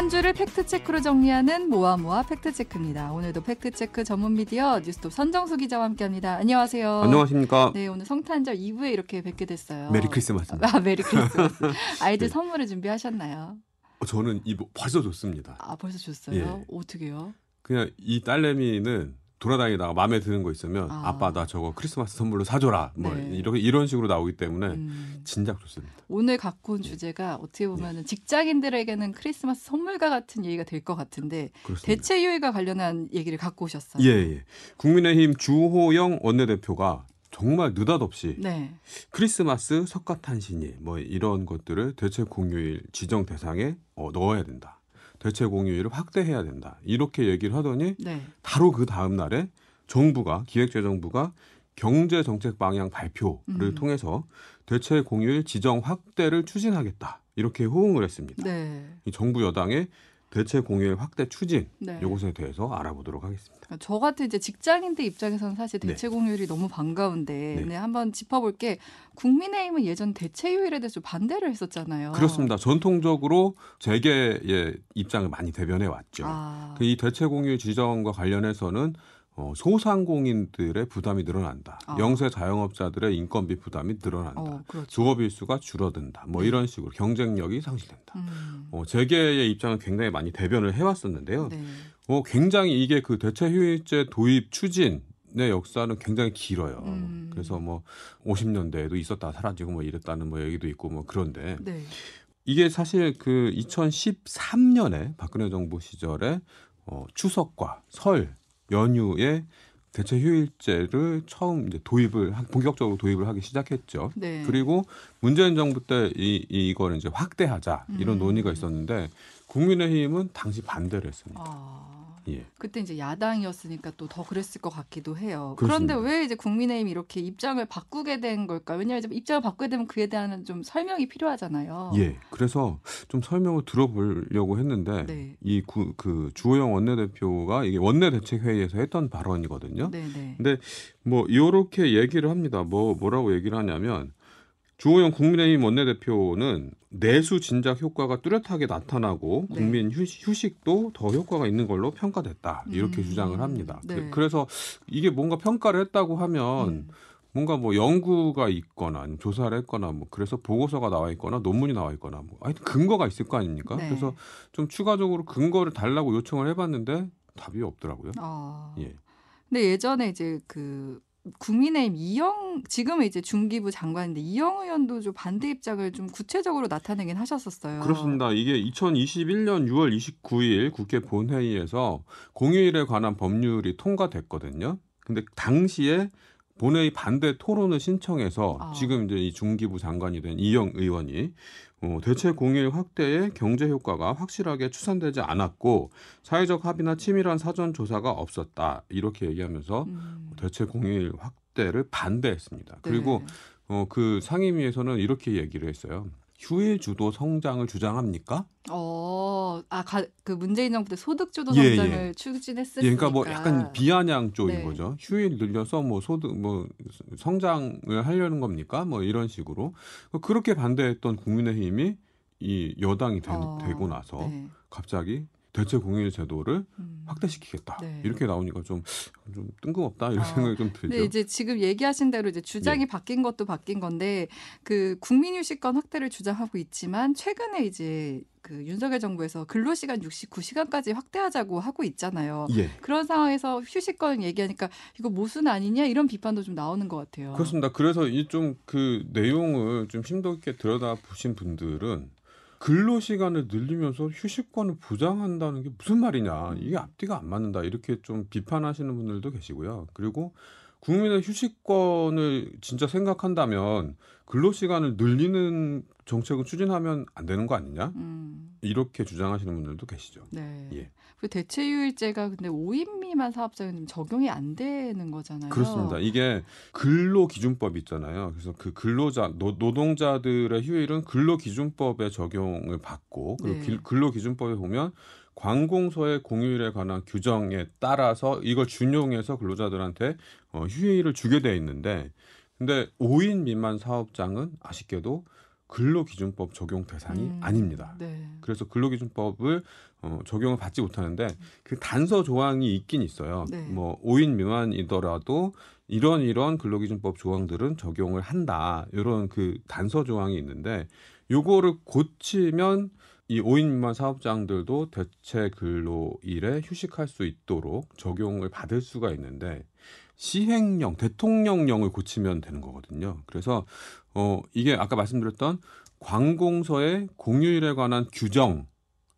한 주를 팩트체크로 정리하는 모아모아 팩트체크입니다. 오늘도 팩트체크 전문 미디어 뉴스톱 선정수 기자와 함께합니다. 안녕하세요. 안녕하십니까. 네, 오늘 성탄절 이브에 이렇게 뵙게 됐어요. Merry Christmas. 아, Merry Christmas. 아이들 네. 선물을 준비하셨나요? 어, 저는 이 벌써 줬습니다. 아, 벌써 줬어요? 예. 어떻게요? 그냥 이 딸내미는 돌아다니다가 마음에 드는 거 있으면 아. 아. 아빠 나 저거 크리스마스 선물로 사줘라. 뭐 네. 이렇게 이런 식으로 나오기 때문에 음, 진작 줬습니다. 오늘 갖고 온 주제가 어떻게 보면 직장인들에게는 크리스마스 선물과 같은 얘기가 될 것 같은데 그렇습니다. 대체 유예가 관련한 얘기를 갖고 오셨어요. 예, 예. 국민의힘 주호영 원내대표가 정말 느닷없이 네. 크리스마스 석가탄신일 뭐 이런 것들을 대체 공휴일 지정 대상에 어, 넣어야 된다. 대체 공휴일을 확대해야 된다. 이렇게 얘기를 하더니 네. 바로 그 다음 날에 정부가 기획재정부가 경제 정책 방향 발표를 음. 통해서 대체 공휴일 지정 확대를 추진하겠다. 이렇게 호응을 했습니다. 네. 이 정부 여당의 대체 공휴일 확대 추진 네. 이것에 대해서 알아보도록 하겠습니다. 그러니까 저 같은 이제 직장인들 입장에서는 사실 네. 대체 공휴일이 너무 반가운데 네. 네. 한번 짚어볼 게 국민의힘은 예전 대체 휴일에 대해서 좀 반대를 했었잖아요. 그렇습니다. 전통적으로 재계의 입장을 많이 대변해 왔죠. 아, 그이 대체 공휴일 지정과 관련해서는 어, 소상공인들의 부담이 늘어난다. 아. 영세 자영업자들의 인건비 부담이 늘어난다. 어, 그렇죠. 주업 일수가 줄어든다. 뭐 네. 이런 식으로 경쟁력이 상실된다. 음, 어, 재계의 입장은 굉장히 많이 대변을 해왔었는데요. 네. 어, 굉장히 이게 그 대체 휴일제 도입 추진 의 역사는 굉장히 길어요. 음. 그래서 뭐 50년대에도 있었다 사라지고 뭐 이랬다는 뭐 얘기도 있고 뭐 그런데 네. 이게 사실 그 2013년에 박근혜 정부 시절에 어, 추석과 설 연휴에 대체 휴일제를 처음 이제 도입을 하- 본격적으로 도입을 하기 시작했죠. 네. 그리고 문재인 정부 때이 이거를 이제 확대하자 이런 음. 논의가 있었는데 국민의힘은 당시 반대를 했습니다. 아, 예. 그때 이제 야당이었으니까 또 더 그랬을 것 같기도 해요. 그렇습니다. 그런데 왜 이제 국민의힘이 이렇게 입장을 바꾸게 된 걸까? 왜냐하면 입장을 바꾸게 되면 그에 대한 좀 설명이 필요하잖아요. 예. 그래서 좀 설명을 들어보려고 했는데 네. 이그 주호영 원내대표가 이게 원내대책회의에서 했던 발언이거든요. 네, 네. 근데 뭐 이렇게 얘기를 합니다. 뭐 뭐라고 얘기를 하냐면 주호영 국민의힘 원내대표는 내수 진작 효과가 뚜렷하게 나타나고 네. 국민 휴식, 휴식 도 더 효과가 있는 걸로 평가됐다 이렇게 음, 주장을 합니다. 네. 그, 래서 이게 뭔가 평가를 했다고 하면 음. 뭔가 뭐 연구가 있거나 조사를 했거나 뭐 그래서 보고서가 나와 있거나 논문이 나와 있거나 뭐 하여튼 근거가 있을 거 아닙니까? 네. 그래서 좀 추가적으로 근거를 달라고 요청을 해봤는데 답이 없더라고요. 아. 예. 근데 예전에 이제 그 국민의힘 이영 지금은 이제 중기부 장관인데 이영 의원도 좀 반대 입장을 좀 구체적으로 나타내긴 하셨었어요. 그렇습니다. 이게 2021년 6월 29일 국회 본회의에서 공휴일에 관한 법률이 통과됐거든요. 근데 당시에 본회의 반대 토론을 신청해서 아. 지금 이제 이 중기부 장관이 된 이영 의원이 어, 대체 공휴일 확대의 경제 효과가 확실하게 추산되지 않았고 사회적 합의나 치밀한 사전 조사가 없었다 이렇게 얘기하면서 음. 대체 공휴일 확대를 반대했습니다. 네. 그리고 어, 그 상임위에서는 이렇게 얘기를 했어요. 휴일 주도 성장을 주장합니까? 어, 아, 가, 그 문재인 정부 때 소득주도 예, 성장을 예. 추진했으니까. 예, 그러니까 뭐 약간 비아냥 쪽인 네. 거죠. 휴일 늘려서 뭐 소득 뭐 성장을 하려는 겁니까? 뭐 이런 식으로 그렇게 반대했던 국민의힘이 이 여당이 되, 어, 고 나서 네. 갑자기 대체 공휴일 제도를 음. 확대시키겠다 네. 이렇게 나오니까 좀 좀 뜬금없다 이런 아, 생각이 좀 들죠. 근데 이제 지금 얘기하신 대로 이제 주장이 네. 바뀐 것도 바뀐 건데 그 국민휴식권 확대를 주장하고 있지만 최근에 이제 그 윤석열 정부에서 근로 시간 69시간까지 확대하자고 하고 있잖아요. 예. 그런 상황에서 휴식권 얘기하니까 이거 모순 아니냐 이런 비판도 좀 나오는 것 같아요. 그렇습니다. 그래서 이 좀 그 내용을 좀 심도 있게 들여다 보신 분들은 근로 시간을 늘리면서 휴식권을 보장한다는 게 무슨 말이냐 이게 앞뒤가 안 맞는다 이렇게 좀 비판하시는 분들도 계시고요. 그리고 국민의 휴식권을 진짜 생각한다면 근로 시간을 늘리는 정책을 추진하면 안 되는 거 아니냐 음, 이렇게 주장하시는 분들도 계시죠. 네. 예. 그 대체휴일제가 근데 5인 미만 사업자는 적용이 안 되는 거잖아요. 그렇습니다. 이게 근로 기준법 있잖아요. 그래서 그 근로자 노, 노동자들의 휴일은 근로 기준법에 적용을 받고 그리고 네. 기- 근로 기준법에 보면 관공서의 공휴일에 관한 규정에 따라서 이걸 준용해서 근로자들한테 어, 휴일을 주게 돼 있는데 근데 5인 미만 사업장은 아쉽게도 근로기준법 적용 대상이 음, 아닙니다. 네. 그래서 근로기준법을 어, 적용을 받지 못하는데 그 단서 조항이 있긴 있어요. 네. 뭐 5인 미만이더라도 이런 이런 근로기준법 조항들은 적용을 한다. 이런 그 단서 조항이 있는데 요거를 고치면 이 5인 미만 사업장들도 대체 근로일에 휴식할 수 있도록 적용을 받을 수가 있는데 시행령, 대통령령을 고치면 되는 거거든요. 그래서 어 이게 아까 말씀드렸던 관공서의 공휴일에 관한 규정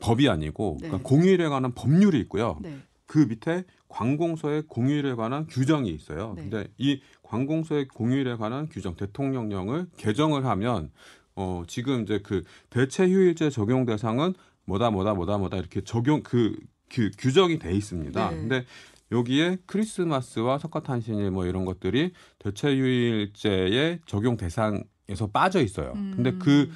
법이 아니고 네. 그러니까 공휴일에 관한 법률이 있고요. 네. 그 밑에 관공서의 공휴일에 관한 규정이 있어요. 네. 근데 이 관공서의 공휴일에 관한 규정 대통령령을 개정을 하면 어 지금 이제 그 대체 휴일제 적용 대상은 뭐다 뭐다 뭐다 뭐다 이렇게 적용 그, 그 규정이 돼 있습니다. 네. 근데 여기에 크리스마스와 석가탄신일 뭐 이런 것들이 대체 휴일제의 적용 대상에서 빠져 있어요. 근데 음, 그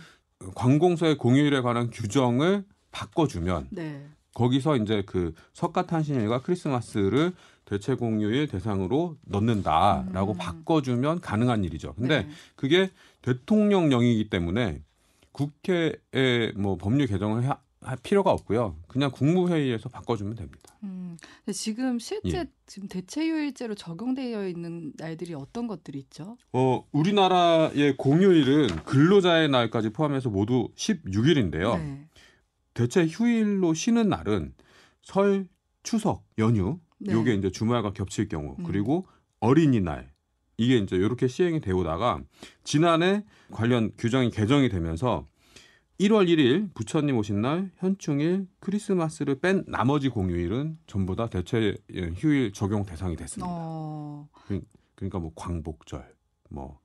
관공서의 공휴일에 관한 규정을 바꿔주면 네. 거기서 이제 그 석가탄신일과 크리스마스를 대체 공휴일 대상으로 넣는다라고 음. 바꿔주면 가능한 일이죠. 근데 네. 그게 대통령령이기 때문에 국회에 뭐 법률 개정을 하- 할 필요가 없고요. 그냥 국무회의에서 바꿔주면 됩니다. 음, 지금 실제 예. 지금 대체휴일제로 적용되어 있는 날들이 어떤 것들이 있죠? 어, 우리나라의 공휴일은 근로자의 날까지 포함해서 모두 16일인데요. 네. 대체 휴일로 쉬는 날은 설, 추석, 연휴, 네. 요게 이제 주말과 겹칠 경우, 음. 그리고 어린이날 이게 이제 이렇게 시행이 되어 오다가 지난해 관련 규정이 개정이 되면서 1월 1일 부처님 오신 날, 현충일, 크리스마스를 뺀 나머지 공휴일은 전부 다 대체 휴일 적용 대상이 됐습니다. 어, 그러니까 뭐 광복절, 뭐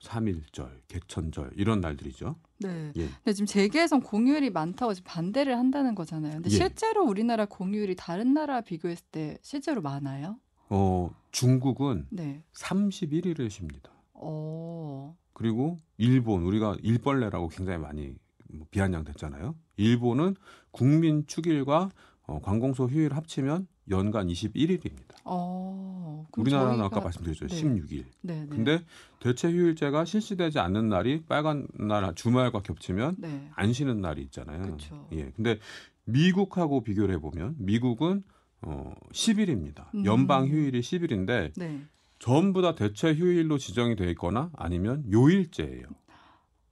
3일절, 개천절 이런 날들이죠. 네. 예. 근데 지금 재계에선 공휴일이 많다고 지금 반대를 한다는 거잖아요. 근데 예. 실제로 우리나라 공휴일이 다른 나라 비교했을 때 실제로 많아요? 어, 중국은 네. 31일을 쉽니다. 어, 그리고 일본 우리가 일벌레라고 굉장히 많이 뭐 비아냥댔잖아요. 일본은 국민 축일과 어, 관공서 휴일 합치면 연간 21일입니다. 어. 우리나라는 저희가- 아까 말씀드렸죠. 네. 16일. 네, 네. 근데 대체 휴일제가 실시되지 않는 날이 빨간 날 주말과 겹치면 네. 안 쉬는 날이 있잖아요. 그렇죠. 예. 근데 미국하고 비교를 해 보면 미국은 어 10일입니다. 음. 연방 휴일이 10일인데 네. 전부 다 대체 휴일로 지정이 돼 있거나 아니면 요일제예요.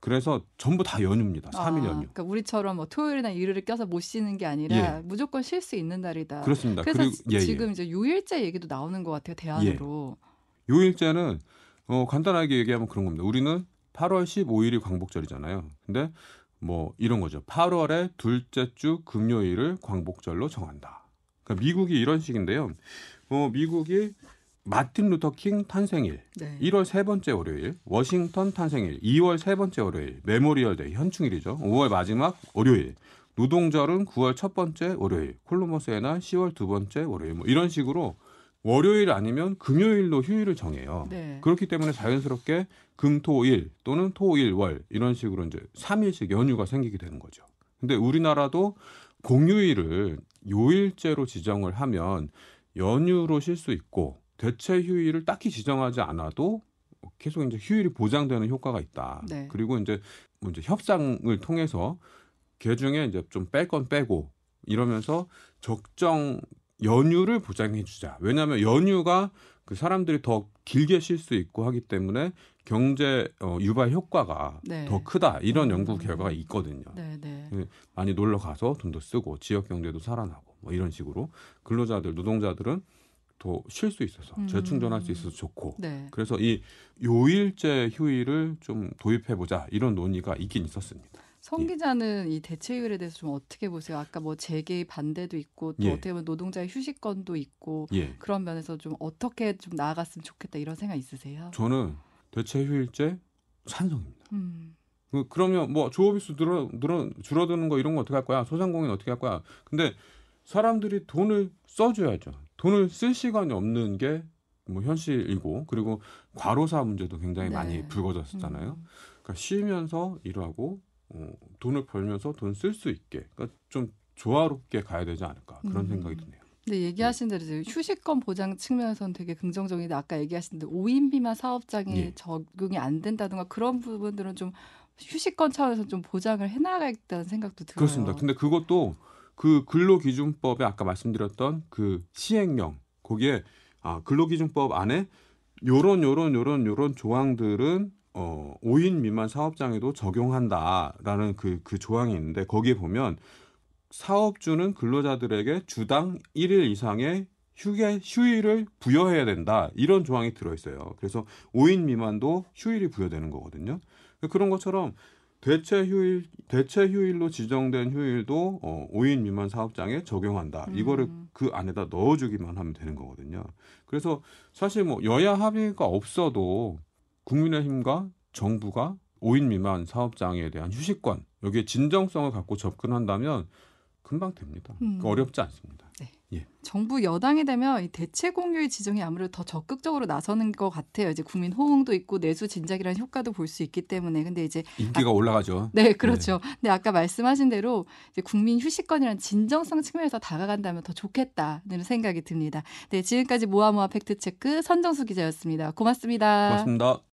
그래서 전부 다 연휴입니다. 3일 아, 연휴. 그러니까 우리처럼 뭐 토요일이나 일요일을 껴서 못 쉬는 게 아니라 예. 무조건 쉴 수 있는 날이다. 그렇습니다. 그래서 그리고 지- 예, 예. 지금 이제 요일제 얘기도 나오는 것 같아요 대안으로. 요일제는 어, 간단하게 얘기하면 그런 겁니다. 우리는 8월 15일이 광복절이잖아요. 근데 뭐 이런 거죠. 8월의 둘째 주 금요일을 광복절로 정한다. 그러니까 미국이 이런 식인데요. 어, 미국이 마틴 루터 킹 탄생일, 네. 1월 세 번째 월요일, 워싱턴 탄생일, 2월 세 번째 월요일, Memorial Day 현충일이죠. 5월 마지막 월요일, 노동절은 9월 첫 번째 월요일, 콜럼버스의 날 10월 두 번째 월요일, 뭐 이런 식으로 월요일 아니면 금요일로 휴일을 정해요. 네. 그렇기 때문에 자연스럽게 금 토 일 또는 토 일 월 이런 식으로 이제 3일씩 연휴가 생기게 되는 거죠. 근데 우리나라도 공휴일을 요일제로 지정을 하면 연휴로 쉴 수 있고 대체 휴일을 딱히 지정하지 않아도 계속 이제 휴일이 보장되는 효과가 있다. 네. 그리고 이제 뭐 이제 협상을 통해서 개 중에 이제 좀 뺄 건 빼고 이러면서 적정 연휴를 보장해 주자. 왜냐하면 연휴가 그 사람들이 더 길게 쉴 수 있고 하기 때문에 경제 어, 유발 효과가 네. 더 크다. 이런 음. 연구 결과가 있거든요. 네, 네. 많이 놀러 가서 돈도 쓰고 지역 경제도 살아나고 뭐 이런 식으로 근로자들 노동자들은 더 쉴 수 있어서 음. 재충전할 수 있어서 좋고 네. 그래서 이 요일제 휴일을 좀 도입해 보자 이런 논의가 있긴 있었습니다. 성 예. 기자는 이 대체휴일에 대해서 좀 어떻게 보세요? 아까 뭐 재개의 반대도 있고 또 예. 어떻게 보면 노동자의 휴식권도 있고 예. 그런 면에서 좀 어떻게 좀 나아갔으면 좋겠다 이런 생각 있으세요? 저는 대체 휴일제 찬성입니다. 음. 그- 그러면 뭐 조업일수 늘어, 늘어 줄어드는 거 이런 거 어떻게 할 거야? 소상공인 어떻게 할 거야? 근데 사람들이 돈을 써줘야죠. 돈을 쓸 시간이 없는 게 뭐 현실이고 그리고 과로사 문제도 굉장히 네. 많이 불거졌었잖아요. 음. 그러니까 쉬면서 일하고 어, 돈을 벌면서 돈 쓸 수 있게 그러니까 좀 조화롭게 가야 되지 않을까 그런 음. 생각이 드네요. 근데 얘기하신 대로 이제 휴식권 보장 측면에서는 되게 긍정적인데 아까 얘기하신 대로 5인 비만 사업장이 예. 적용이 안 된다든가 그런 부분들은 좀 휴식권 차원에서 좀 보장을 해나가겠다는 생각도 들어요. 그렇습니다. 근데 그것도 그 근로기준법에 아까 말씀드렸던 그 시행령 거기에 아 근로기준법 안에 요런 요런 요런 요런 조항들은 어 5인 미만 사업장에도 적용한다라는 그그 조항이 있는데 거기에 보면 사업주는 근로자들에게 주당 1일 이상의 휴게 휴일을 부여해야 된다 이런 조항이 들어 있어요. 그래서 5인 미만도 휴일이 부여되는 거거든요. 그런 것처럼 대체 휴일 대체 휴일로 지정된 휴일도 어, 5인 미만 사업장에 적용한다. 이거를 음. 그 안에다 넣어주기만 하면 되는 거거든요. 그래서 사실 뭐 여야 합의가 없어도 국민의힘과 정부가 5인 미만 사업장에 대한 휴식권 여기에 진정성을 갖고 접근한다면 금방 됩니다. 음. 어렵지 않습니다. 정부 여당이 되면 이 대체 공휴일 지정이 아무래도 더 적극적으로 나서는 것 같아요. 이제 국민 호응도 있고 내수 진작이라는 효과도 볼 수 있기 때문에 근데 이제 인기가 올라가죠. 네, 그렇죠. 근데 아까 말씀하신 대로 이제 국민 휴식권이라는 진정성 측면에서 다가간다면 더 좋겠다는 생각이 듭니다. 네, 지금까지 모아모아 팩트 체크 선정수 기자였습니다. 고맙습니다. 고맙습니다.